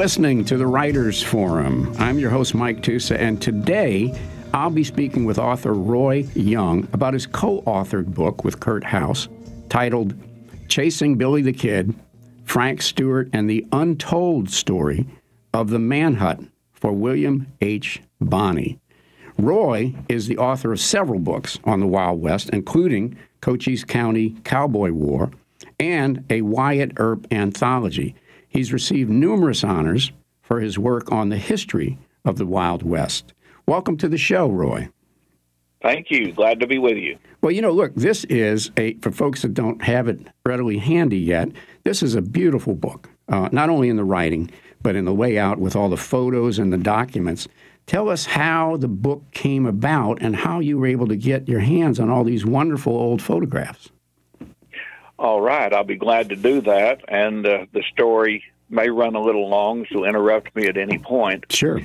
listening to the Writers Forum. I'm your host, Mike Tusa, and today I'll be speaking with author Roy Young about his co authored book with Kurt House titled Chasing Billy the Kid Frank Stewart and the Untold Story of the Manhunt for William H. Bonney. Roy is the author of several books on the Wild West, including Cochise County Cowboy War and a Wyatt Earp anthology. He's received numerous honors for his work on the history of the Wild West. Welcome to the show, Roy. Thank you. Glad to be with you. Well, you know, look, this is a, for folks that don't have it readily handy yet, this is a beautiful book, uh, not only in the writing, but in the layout with all the photos and the documents. Tell us how the book came about and how you were able to get your hands on all these wonderful old photographs. All right, I'll be glad to do that. And uh, the story may run a little long, so interrupt me at any point. Sure.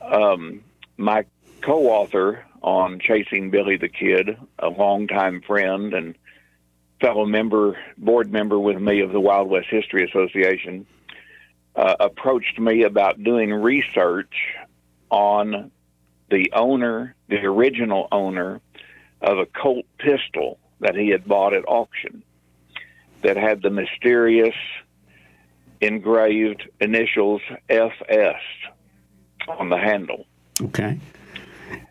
Um, my co author on Chasing Billy the Kid, a longtime friend and fellow member, board member with me of the Wild West History Association, uh, approached me about doing research on the owner, the original owner of a Colt pistol that he had bought at auction that had the mysterious engraved initials FS on the handle. Okay.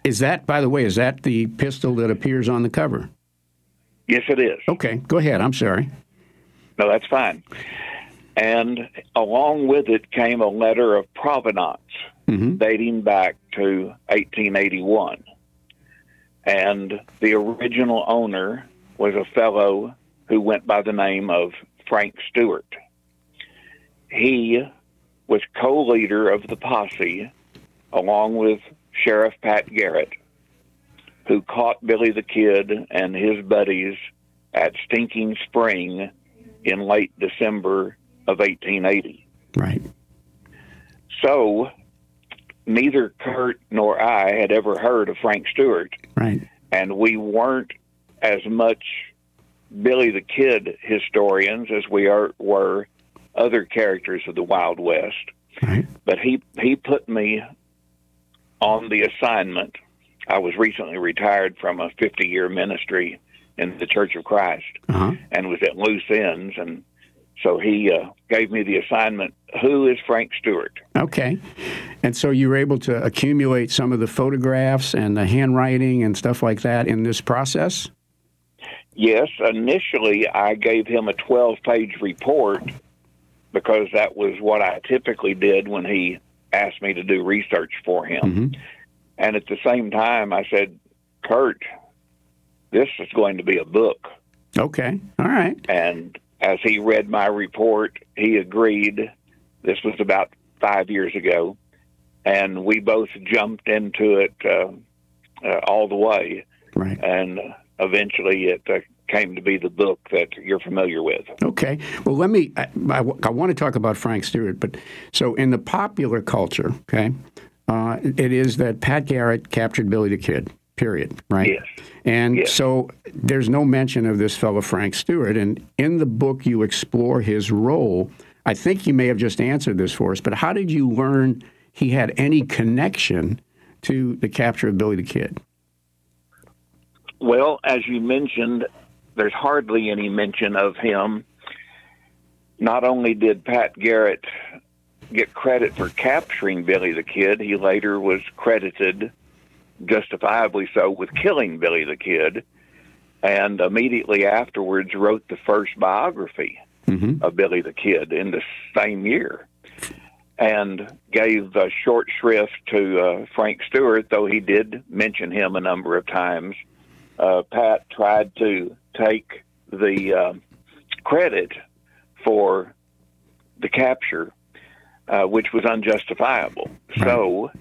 Is that, by the way, is that the pistol that appears on the cover? Yes, it is. Okay, go ahead. I'm sorry. No, that's fine. And along with it came a letter of provenance mm-hmm. dating back to 1881. And the original owner was a fellow who went by the name of Frank Stewart. He was co leader of the posse along with Sheriff Pat Garrett, who caught Billy the Kid and his buddies at Stinking Spring in late December of 1880. Right. So neither Kurt nor I had ever heard of Frank Stewart. Right. And we weren't as much Billy the Kid historians as we are were other characters of the Wild West. Right. But he he put me on the assignment. I was recently retired from a 50 year ministry in the Church of Christ uh-huh. and was at loose ends. And so he uh, gave me the assignment Who is Frank Stewart? Okay. And so you were able to accumulate some of the photographs and the handwriting and stuff like that in this process? Yes. Initially, I gave him a 12 page report because that was what I typically did when he asked me to do research for him. Mm-hmm. And at the same time, I said, Kurt, this is going to be a book. Okay. All right. And as he read my report, he agreed. This was about five years ago. And we both jumped into it uh, uh, all the way. Right. And eventually it uh, came to be the book that you're familiar with. Okay. Well, let me, I, I, I want to talk about Frank Stewart, but so in the popular culture, okay, uh, it is that Pat Garrett captured Billy the Kid, period, right? Yes. And yes. so there's no mention of this fellow Frank Stewart. And in the book, you explore his role. I think you may have just answered this for us, but how did you learn he had any connection to the capture of Billy the Kid? Well, as you mentioned, there's hardly any mention of him. Not only did Pat Garrett get credit for capturing Billy the Kid, he later was credited, justifiably so, with killing Billy the Kid, and immediately afterwards wrote the first biography mm-hmm. of Billy the Kid in the same year. And gave a short shrift to uh, Frank Stewart, though he did mention him a number of times. Uh, Pat tried to take the uh, credit for the capture, uh, which was unjustifiable. Right. So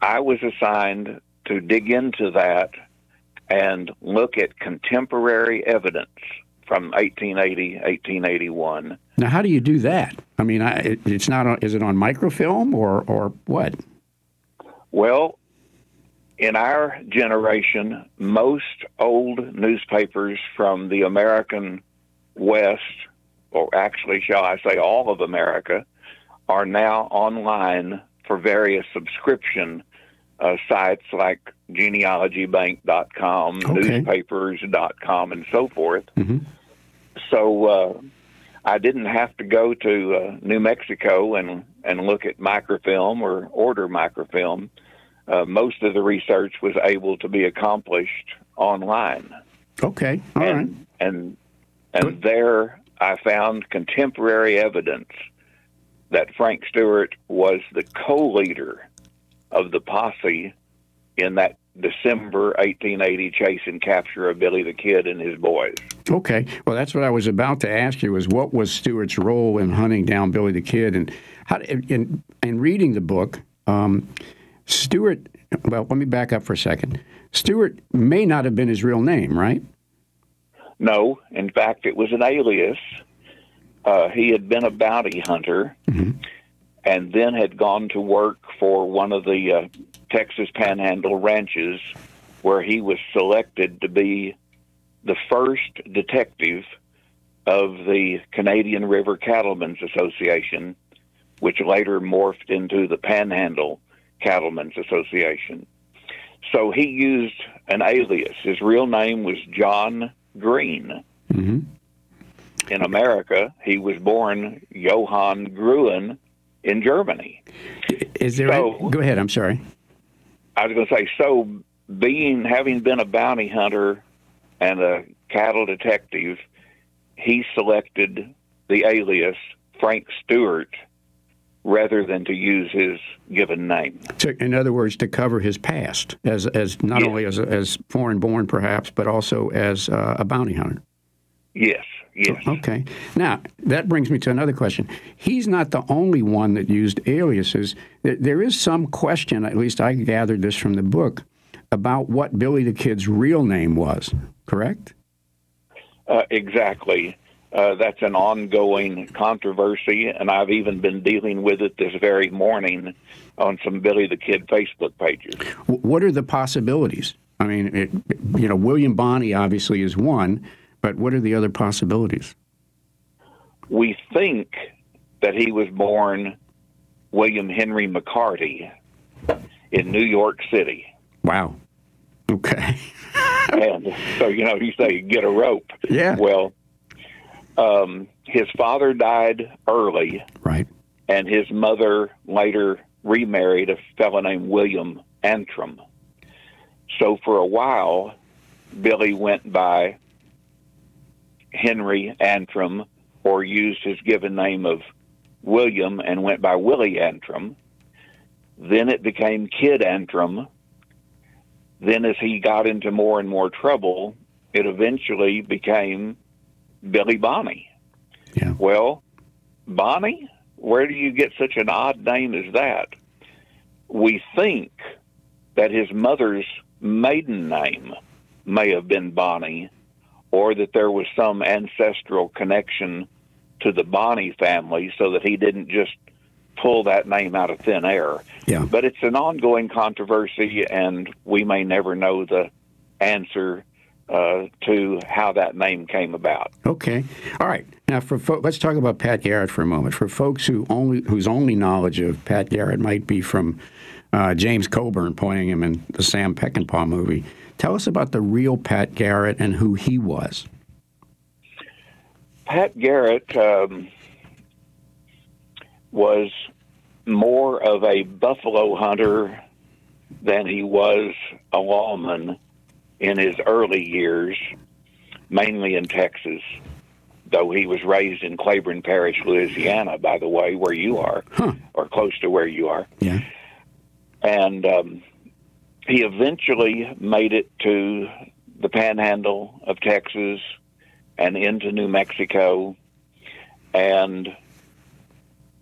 I was assigned to dig into that and look at contemporary evidence from 1880, 1881. Now, how do you do that? I mean, I, it, it's not. On, is it on microfilm or or what? Well, in our generation, most old newspapers from the American West, or actually, shall I say, all of America, are now online for various subscription uh, sites like genealogybank.com, Okay. newspapers.com, and so forth. Mhm. So uh, I didn't have to go to uh, New Mexico and, and look at microfilm or order microfilm. Uh, most of the research was able to be accomplished online. Okay. All right. and, and and there I found contemporary evidence that Frank Stewart was the co-leader of the posse in that December 1880 chase and capture of Billy the Kid and his boys. Okay. Well, that's what I was about to ask you: was what was Stewart's role in hunting down Billy the Kid, and how in in reading the book, um, Stewart. Well, let me back up for a second. Stewart may not have been his real name, right? No, in fact, it was an alias. Uh, he had been a bounty hunter and then had gone to work for one of the uh, Texas Panhandle ranches where he was selected to be the first detective of the Canadian River Cattlemen's Association, which later morphed into the Panhandle Cattlemen's Association. So he used an alias. His real name was John Green. Mm-hmm. In America, he was born Johann Gruen in Germany. Is there? So- any- go ahead. I'm sorry. I was going to say, so being having been a bounty hunter and a cattle detective, he selected the alias Frank Stewart rather than to use his given name. To, in other words, to cover his past as as not Yes. only as as foreign born, perhaps, but also as uh, a bounty hunter. Yes, yes. Okay. Now, that brings me to another question. He's not the only one that used aliases. There, there is some question, at least I gathered this from the book, about what Billy the Kid's real name was, correct? Uh, exactly. Uh, that's an ongoing controversy, and I've even been dealing with it this very morning on some Billy the Kid Facebook pages. What are the possibilities? I mean, it, you know, William Bonney obviously is one, but what are the other possibilities? We think that he was born William Henry McCarty in New York City. Wow. Okay. and so, you know, you say get a rope. Yeah. Well, um, his father died early, Right. and his mother later remarried a fellow named William Antrim. So for a while, Billy went by Henry Antrim or used his given name of William and went by Willie Antrim. Then it became Kid Antrim. Then, as he got into more and more trouble, it eventually became Billy Bonney. Yeah. Well, Bonney, where do you get such an odd name as that? We think that his mother's maiden name may have been Bonney, or that there was some ancestral connection to the Bonney family so that he didn't just pull that name out of thin air. Yeah. But it's an ongoing controversy, and we may never know the answer uh, to how that name came about. Okay. All right. Now, for fo- let's talk about Pat Garrett for a moment. For folks who only whose only knowledge of Pat Garrett might be from uh, James Coburn playing him in the Sam Peckinpah movie, tell us about the real Pat Garrett and who he was. Pat Garrett um, was more of a buffalo hunter than he was a lawman in his early years, mainly in Texas. Though he was raised in Claiborne Parish, Louisiana, by the way, where you are, Huh. or close to where you are Yeah. and um, he eventually made it to the panhandle of Texas and into New Mexico and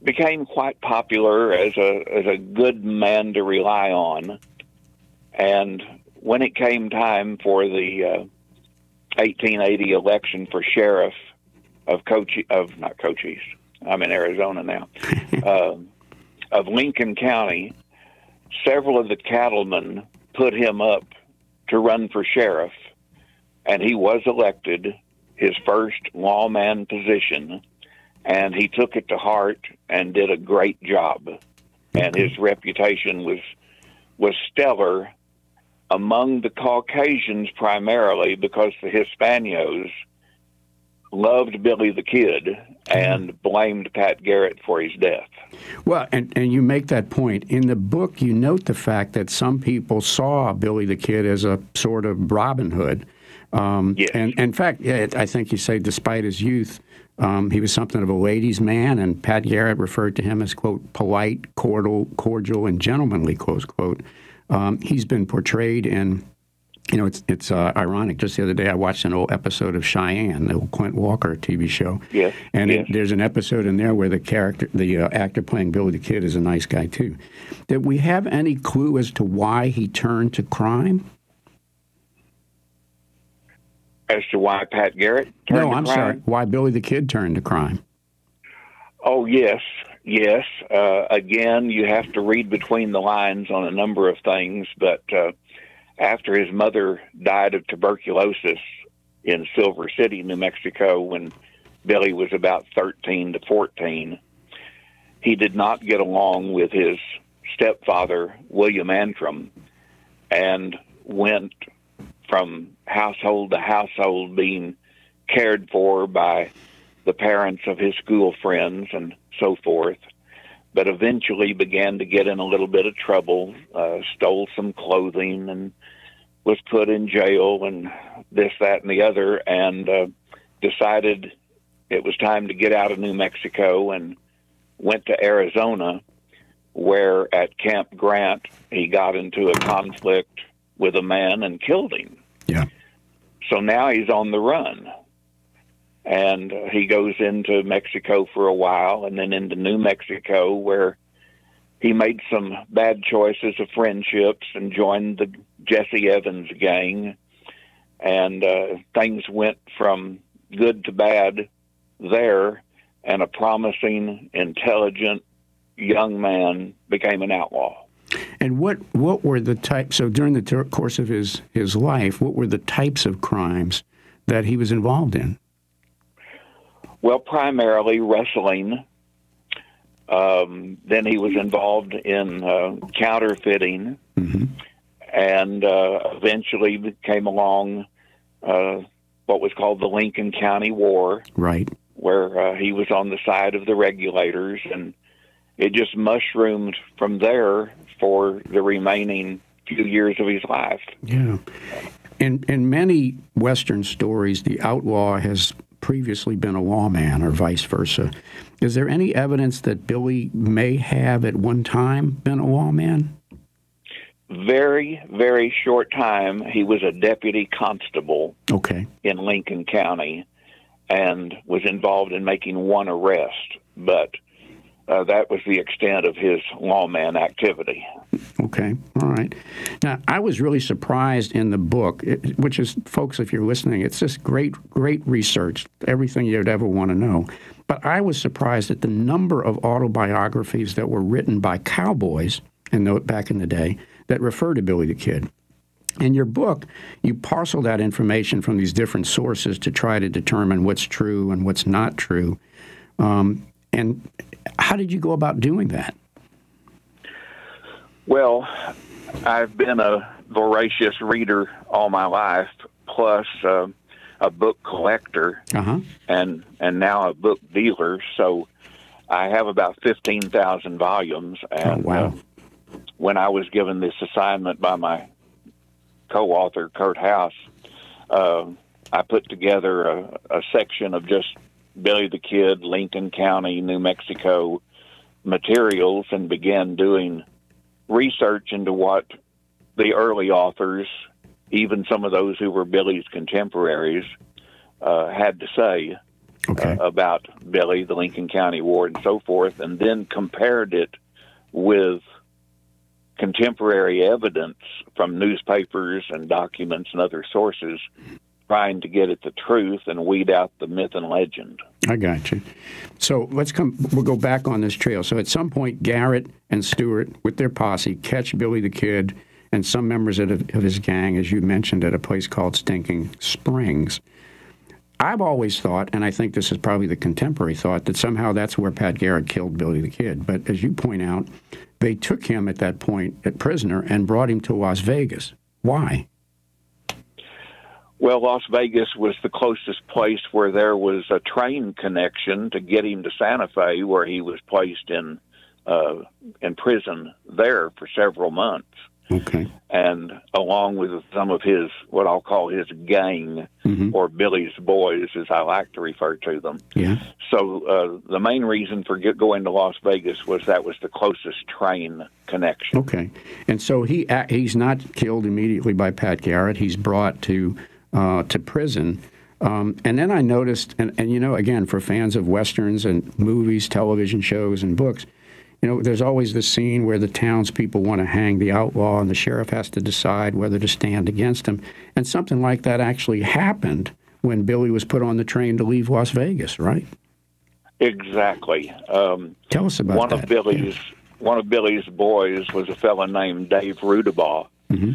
became quite popular as a as a good man to rely on and when it came time for the uh, 1880 election for sheriff of Cochise of not Cochise I'm in Arizona now um of Lincoln County several of the cattlemen put him up to run for sheriff, and he was elected his first lawman position, and he took it to heart and did a great job. And his reputation was was stellar among the Caucasians primarily because the Hispanos loved Billy the Kid and blamed Pat Garrett for his death. Well, and, and you make that point. In the book, you note the fact that some people saw Billy the Kid as a sort of Robin Hood. Um, yes. And, and in fact, I think you say, despite his youth, um, he was something of a ladies' man, and Pat Garrett referred to him as, quote, polite, cordial, cordial and gentlemanly, close quote. Um, he's been portrayed in you know, it's it's uh, ironic. Just the other day, I watched an old episode of Cheyenne, the old Clint Walker TV show. Yes. And yes. It, there's an episode in there where the character, the uh, actor playing Billy the Kid, is a nice guy too. Did we have any clue as to why he turned to crime? As to why Pat Garrett turned no, I'm crime? sorry. Why Billy the Kid turned to crime? Oh yes, yes. Uh, again, you have to read between the lines on a number of things, but. Uh, after his mother died of tuberculosis in Silver City, New Mexico, when Billy was about 13 to 14, he did not get along with his stepfather, William Antrim, and went from household to household being cared for by the parents of his school friends and so forth but eventually began to get in a little bit of trouble, uh, stole some clothing, and was put in jail, and this, that, and the other, and uh, decided it was time to get out of New Mexico and went to Arizona, where at Camp Grant he got into a conflict with a man and killed him. Yeah. So now he's on the run and he goes into Mexico for a while and then into New Mexico where he made some bad choices of friendships and joined the Jesse Evans gang. And uh, things went from good to bad there. And a promising intelligent young man became an outlaw. And what what were the types so during the ter- course of his his life what were the types of crimes that he was involved in well, primarily rustling. Um, then he was involved in uh, counterfeiting, mm-hmm. and uh, eventually came along uh, what was called the Lincoln County War, right? Where uh, he was on the side of the regulators, and it just mushroomed from there for the remaining few years of his life. Yeah. In in many Western stories, the outlaw has previously been a lawman or vice versa. Is there any evidence that Billy may have at one time been a lawman? Very, very short time. He was a deputy constable okay. in Lincoln County and was involved in making one arrest, but uh, that was the extent of his lawman activity. Okay, all right. Now, I was really surprised in the book, which is, folks, if you're listening, it's just great, great research, everything you'd ever want to know. But I was surprised at the number of autobiographies that were written by cowboys in the, back in the day that refer to Billy the Kid. In your book, you parcel that information from these different sources to try to determine what's true and what's not true. Um, and how did you go about doing that? Well, I've been a voracious reader all my life, plus uh, a book collector, uh-huh. and and now a book dealer. So I have about fifteen thousand volumes. And oh, wow! Uh, when I was given this assignment by my co-author Kurt House, uh, I put together a, a section of just Billy the Kid, Lincoln County, New Mexico materials, and began doing research into what the early authors, even some of those who were Billy's contemporaries, uh, had to say okay. uh, about Billy, the Lincoln County War, and so forth, and then compared it with contemporary evidence from newspapers and documents and other sources trying to get at the truth and weed out the myth and legend. I got you. So let's come. We'll go back on this trail. So at some point, Garrett and Stewart, with their posse, catch Billy the Kid and some members of, of his gang, as you mentioned, at a place called Stinking Springs. I've always thought, and I think this is probably the contemporary thought, that somehow that's where Pat Garrett killed Billy the Kid. But as you point out, they took him at that point at prisoner and brought him to Las Vegas. Why? Well, Las Vegas was the closest place where there was a train connection to get him to Santa Fe, where he was placed in uh, in prison there for several months. Okay. And along with some of his, what I'll call his gang, mm-hmm. or Billy's boys, as I like to refer to them. Yeah. So uh, the main reason for get, going to Las Vegas was that was the closest train connection. Okay. And so he he's not killed immediately by Pat Garrett. He's brought to uh, to prison. Um, and then I noticed, and, and you know, again, for fans of westerns and movies, television shows, and books, you know, there's always this scene where the townspeople want to hang the outlaw, and the sheriff has to decide whether to stand against him. And something like that actually happened when Billy was put on the train to leave Las Vegas, right? Exactly. Um, Tell us about one that. of Billy's yeah. one of Billy's boys was a fellow named Dave Rudabaugh, mm-hmm.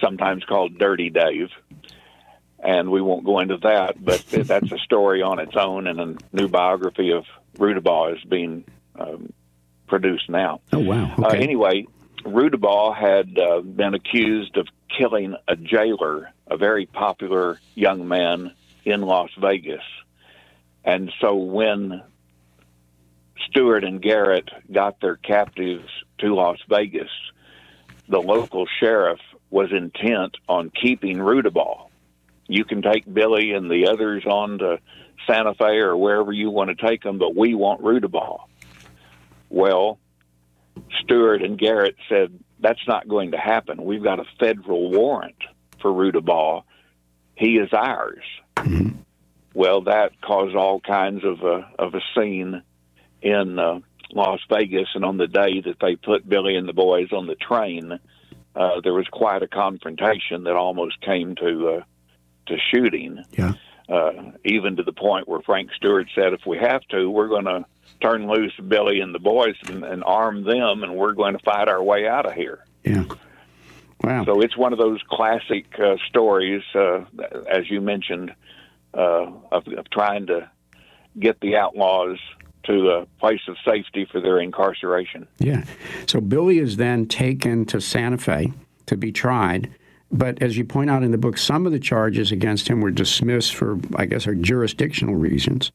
sometimes called Dirty Dave. And we won't go into that, but that's a story on its own, and a new biography of Rudabaugh is being um, produced now. Oh wow! Uh, okay. Uh, anyway, Rudabaugh had uh, been accused of killing a jailer, a very popular young man in Las Vegas, and so when Stewart and Garrett got their captives to Las Vegas, the local sheriff was intent on keeping Rudabaugh. You can take Billy and the others on to Santa Fe or wherever you want to take them, but we want Rudabaugh. Well, Stewart and Garrett said, that's not going to happen. We've got a federal warrant for Rudabaugh. He is ours. Mm-hmm. Well, that caused all kinds of a, of a scene in uh, Las Vegas. And on the day that they put Billy and the boys on the train, uh, there was quite a confrontation that almost came to uh, to shooting. Yeah. Uh, even to the point where Frank Stewart said, if we have to, we're going to turn loose Billy and the boys and, and arm them, and we're going to fight our way out of here. Yeah. Wow. So it's one of those classic uh, stories, uh, as you mentioned, uh, of, of trying to get the outlaws to a place of safety for their incarceration. Yeah. So Billy is then taken to Santa Fe to be tried. But as you point out in the book, some of the charges against him were dismissed for, I guess, are jurisdictional reasons.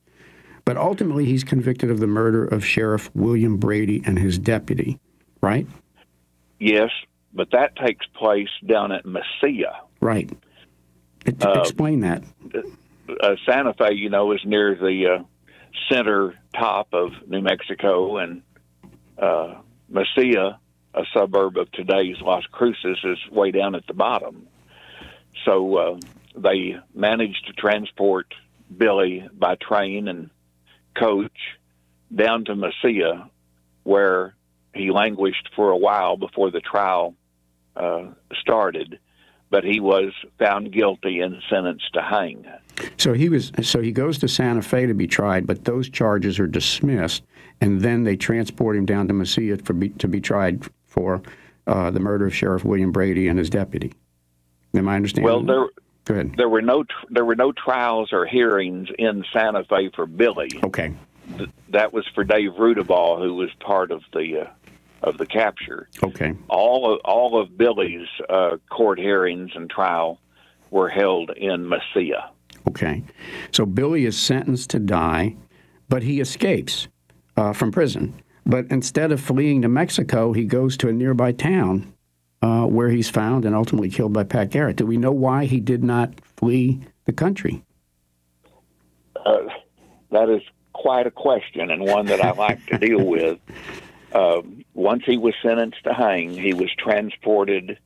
But ultimately, he's convicted of the murder of Sheriff William Brady and his deputy, right? Yes, but that takes place down at Mesilla. Right. Uh, Explain that. Uh, Santa Fe, you know, is near the uh, center top of New Mexico, and uh, Mesilla, a suburb of today's Las Cruces, is way down at the bottom. So uh, they managed to transport Billy by train and coach down to Mesilla, where he languished for a while before the trial uh, started, but he was found guilty and sentenced to hang. So he was. So he goes to Santa Fe to be tried, but those charges are dismissed, and then they transport him down to Mesilla for be, to be tried for uh, the murder of Sheriff William Brady and his deputy. Am I understanding? Well, there Go ahead. There were no there were no trials or hearings in Santa Fe for Billy. Okay. Th- that was for Dave Rudabaugh, who was part of the uh, of the capture. Okay. All of all of Billy's uh, court hearings and trial were held in Mesilla. Okay. So Billy is sentenced to die, but he escapes uh, from prison. But instead of fleeing to Mexico, he goes to a nearby town uh, where he's found and ultimately killed by Pat Garrett. Do we know why he did not flee the country? Uh, that is quite a question and one that I like to deal with. Uh, once he was sentenced to hang, he was transported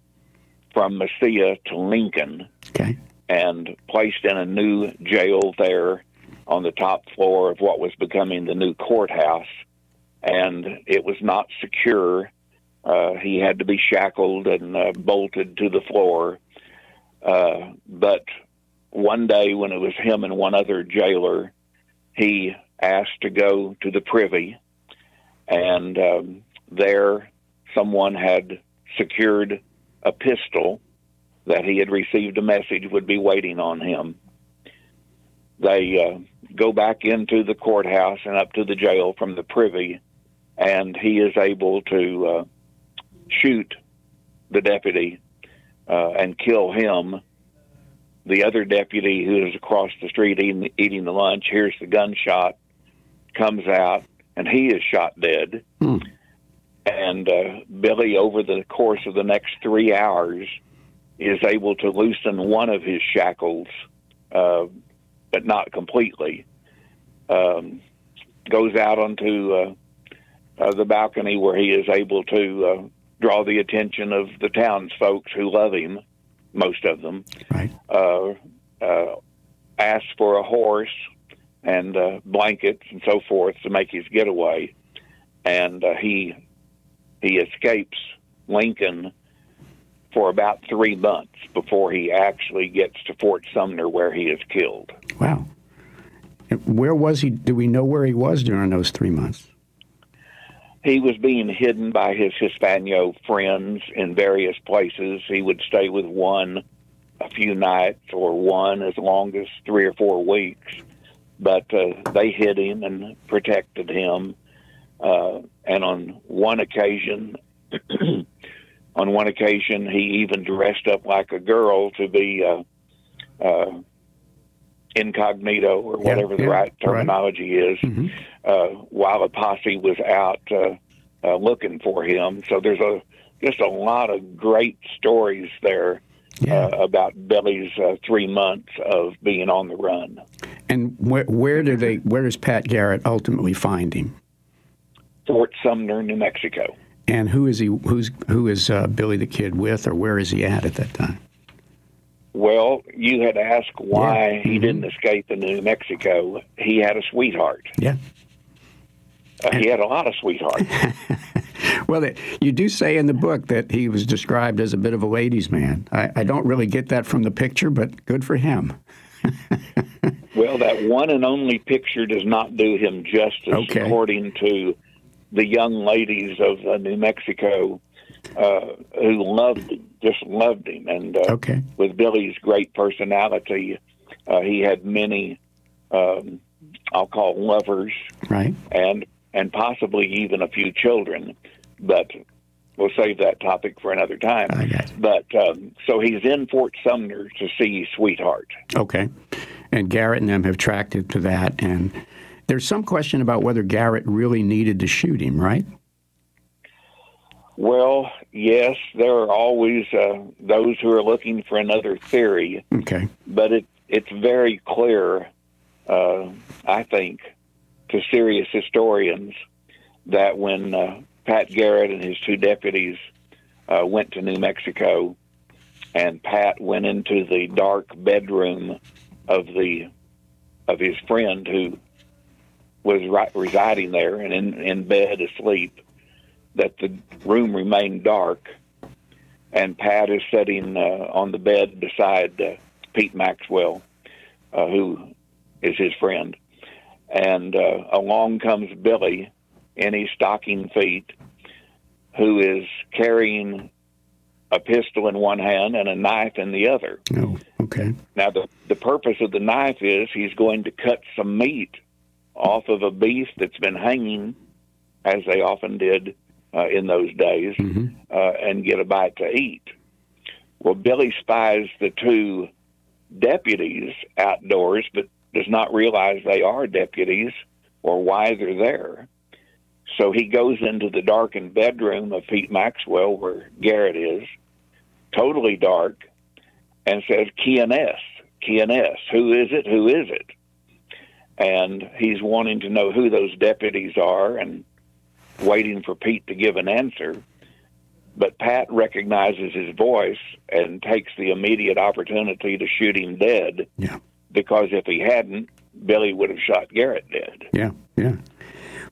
from Mesilla to Lincoln okay. and placed in a new jail there on the top floor of what was becoming the new courthouse. And it was not secure uh, he had to be shackled and uh, bolted to the floor. Uh, but one day, when it was him and one other jailer, he asked to go to the privy, and um, there someone had secured a pistol that he had received a message would be waiting on him. they uh, go back into the courthouse and up to the jail from the privy, and he is able to uh, shoot the deputy uh, and kill him. The other deputy who is across the street eating, eating the lunch hears the gunshot, comes out, and he is shot dead. Hmm. And uh, Billy, over the course of the next three hours, is able to loosen one of his shackles, uh, but not completely. Um, goes out onto uh, the balcony where he is able to uh, draw the attention of the townsfolk who love him, most of them. Right. Uh, uh, asks for a horse and uh, blankets and so forth to make his getaway, and uh, he he escapes Lincoln for about three months before he actually gets to Fort Sumner, where he is killed. Wow. Where was he? Do we know where he was during those three months? He was being hidden by his Hispano friends in various places. He would stay with one a few nights or one as long as three or four weeks. But uh, they hid him and protected him. Uh, and on one occasion, on one occasion, he even dressed up like a girl to be uh, uh, incognito or Yeah, whatever the yeah, right right. terminology is, Mhm. uh, while the posse was out uh, uh, looking for him. So there's a just a lot of great stories there Yeah. uh, about Billy's uh, three months of being on the run. and where, where do they? Where does Pat Garrett ultimately find him? Fort Sumner, New Mexico. And who is he? Who's who is uh, Billy the Kid with, or where is he at at that time? Well, you had asked why Yeah. he Mhm. didn't escape into New Mexico. He had a sweetheart. Yeah. Uh, he had a lot of sweethearts. Well, you do say in the book that he was described as a bit of a ladies' man. I, I don't really get that from the picture, but good for him. well, that one and only picture does not do him justice, Okay. according to the young ladies of uh, New Mexico uh, who loved him, just loved him. And uh, Okay. with Billy's great personality, uh, he had many, um, I'll call lovers, Right. and and possibly even a few children. But we'll save that topic for another time. I got. But um, so he's in Fort Sumner to see Sweetheart. Okay. And Garrett and them have tracked it to that. And there's some question about whether Garrett really needed to shoot him, right? Well, yes, there are always uh, those who are looking for another theory, Okay. but it it's very clear, uh, I think, to serious historians that when uh, Pat Garrett and his two deputies uh, went to New Mexico, and Pat went into the dark bedroom of the of his friend who was ri- residing there and in, in bed asleep, that the room remained dark, and Pat is sitting uh, on the bed beside uh, Pete Maxwell, uh, who is his friend, and uh, along comes Billy in his stocking feet, who is carrying a pistol in one hand and a knife in the other. Oh, okay. Now, the, the purpose of the knife is he's going to cut some meat off of a beef that's been hanging, as they often did uh, in those days, hmm uh, and get a bite to eat. Well, Billy spies the two deputies outdoors, but does not realize they are deputies or why they're there. So he goes into the darkened bedroom of Pete Maxwell, where Garrett is, totally dark, and says, Quién es, Key&S, who is it? Who is it? And he's wanting to know who those deputies are and waiting for Pete to give an answer. But Pat recognizes his voice and takes the immediate opportunity to shoot him dead Yeah. because if he hadn't, Billy would have shot Garrett dead. Yeah. Yeah.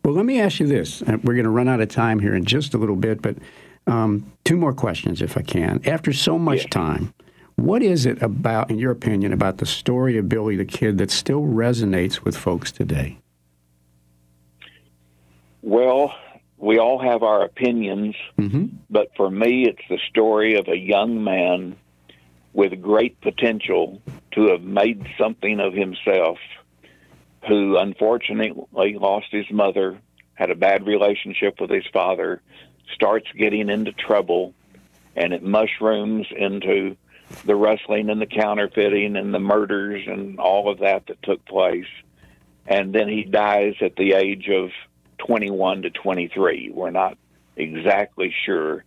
Well, let me ask you this. Uh, We're going to run out of time here in just a little bit, but um, two more questions, if I can. After so much Yeah. time, what is it about, in your opinion, about the story of Billy the Kid that still resonates with folks today? Well, we all have our opinions, hmm but for me, it's the story of a young man with great potential to have made something of himself, who unfortunately lost his mother, had a bad relationship with his father, starts getting into trouble, and it mushrooms into the rustling and the counterfeiting and the murders and all of that that took place. And then he dies at the age of 21 to 23. We're not exactly sure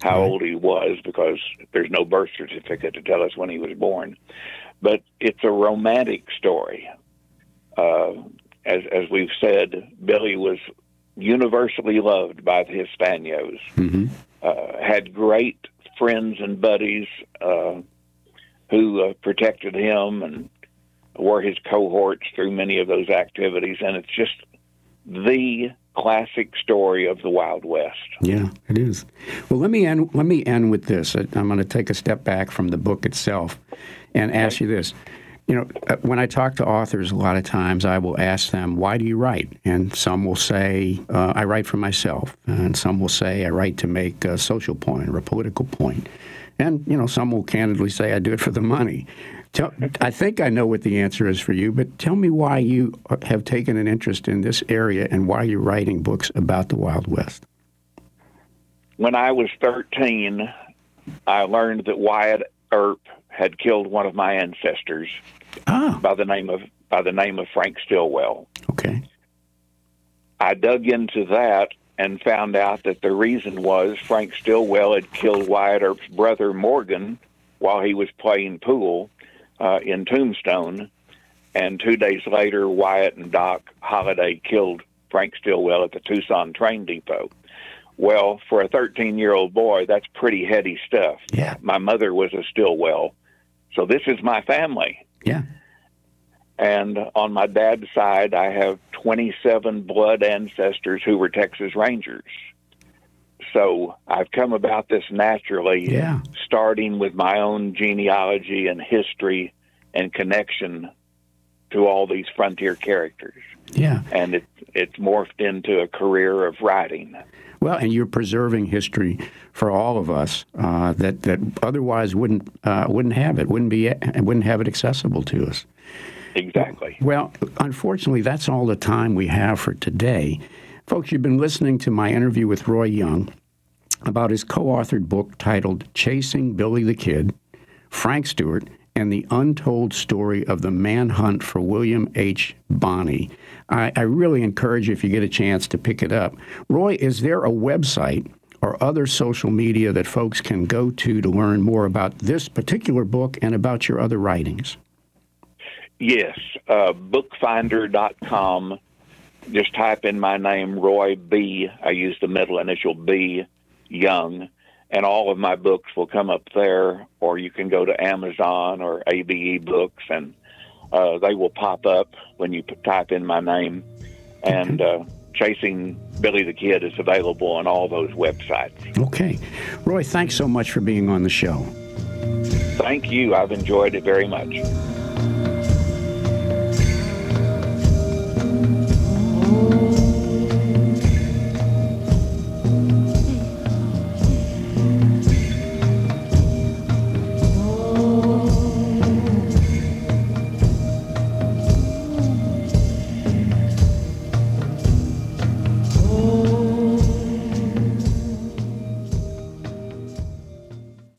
how old he was because there's no birth certificate to tell us when he was born. But it's a romantic story. Uh, as, as we've said, Billy was universally loved by the Hispanos, mm-hmm. uh, had great friends and buddies uh, who uh, protected him and were his cohorts through many of those activities. And it's just the classic story of the Wild West. Yeah, it is. Well, let me end. Let me end with this. I'm going to take a step back from the book itself and ask you this. You know, uh, when I talk to authors, a lot of times I will ask them, "Why do you write?" And some will say, uh, "I write for myself," and some will say, "I write to make a social point or a political point." And you know, some will candidly say, "I do it for the money." Tell, I think I know what the answer is for you, but tell me why you have taken an interest in this area and why you're writing books about the Wild West. When I was 13, I learned that Wyatt Earp had killed one of my ancestors ah. by the name of by the name of Frank Stilwell. Okay. I dug into that and found out that the reason was Frank Stilwell had killed Wyatt Earp's brother Morgan while he was playing pool uh, in Tombstone, and two days later, Wyatt and Doc Holliday killed Frank Stilwell at the Tucson train depot. Well, for a 13 year old boy, that's pretty heady stuff. Yeah. My mother was a Stilwell. so this is my family. Yeah. And on my dad's side, I have 27 blood ancestors who were Texas Rangers. So I've come about this naturally, yeah. starting with my own genealogy and history and connection to all these frontier characters. Yeah. And it, it's morphed into a career of writing. Well, and you're preserving history for all of us uh, that that otherwise wouldn't uh, wouldn't have it, wouldn't be wouldn't have it accessible to us. Exactly. Well, unfortunately, that's all the time we have for today. Folks, you've been listening to my interview with Roy Young about his co authored book titled Chasing Billy the Kid, Frank Stewart, and the Untold Story of the Manhunt for William H. Bonney. I, I really encourage you, if you get a chance, to pick it up. Roy, is there a website or other social media that folks can go to to learn more about this particular book and about your other writings? Yes, uh, bookfinder.com just type in my name, Roy B. I use the middle initial B, Young, and all of my books will come up there, or you can go to Amazon or ABE Books, and uh, they will pop up when you type in my name. And uh, Chasing Billy the Kid is available on all those websites. Okay. Roy, thanks so much for being on the show. Thank you. I've enjoyed it very much.